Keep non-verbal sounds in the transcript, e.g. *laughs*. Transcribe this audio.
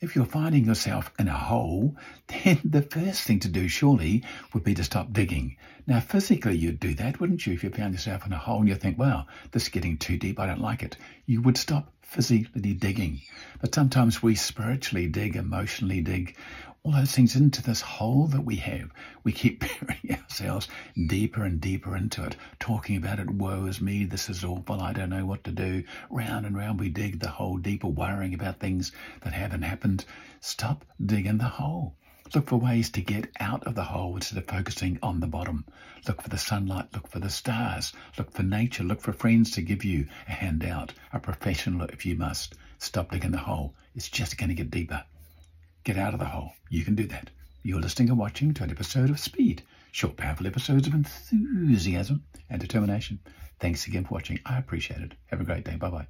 If you're finding yourself in a hole, *laughs* then the first thing to do surely would be to stop digging. Now, physically, you'd do that, wouldn't you? If you found yourself in a hole and you think, wow, this is getting too deep, I don't like it, you would stop physically digging. But sometimes we spiritually dig, emotionally dig, all those things into this hole that we have. We keep *laughs* burying ourselves deeper and deeper into it, talking about it, woe is me, this is awful, I don't know what to do. Round and round we dig the hole deeper, worrying about things that haven't happened. Stop digging the hole. Look for ways to get out of the hole instead of focusing on the bottom. Look for the sunlight, look for the stars, look for nature, look for friends to give you a hand out, a professional if you must. Stop digging the hole. It's just going to get deeper. Get out of the hole. You can do that. You're listening and watching to an episode of Speed, short, powerful episodes of enthusiasm and determination. Thanks again for watching. I appreciate it. Have a great day. Bye bye.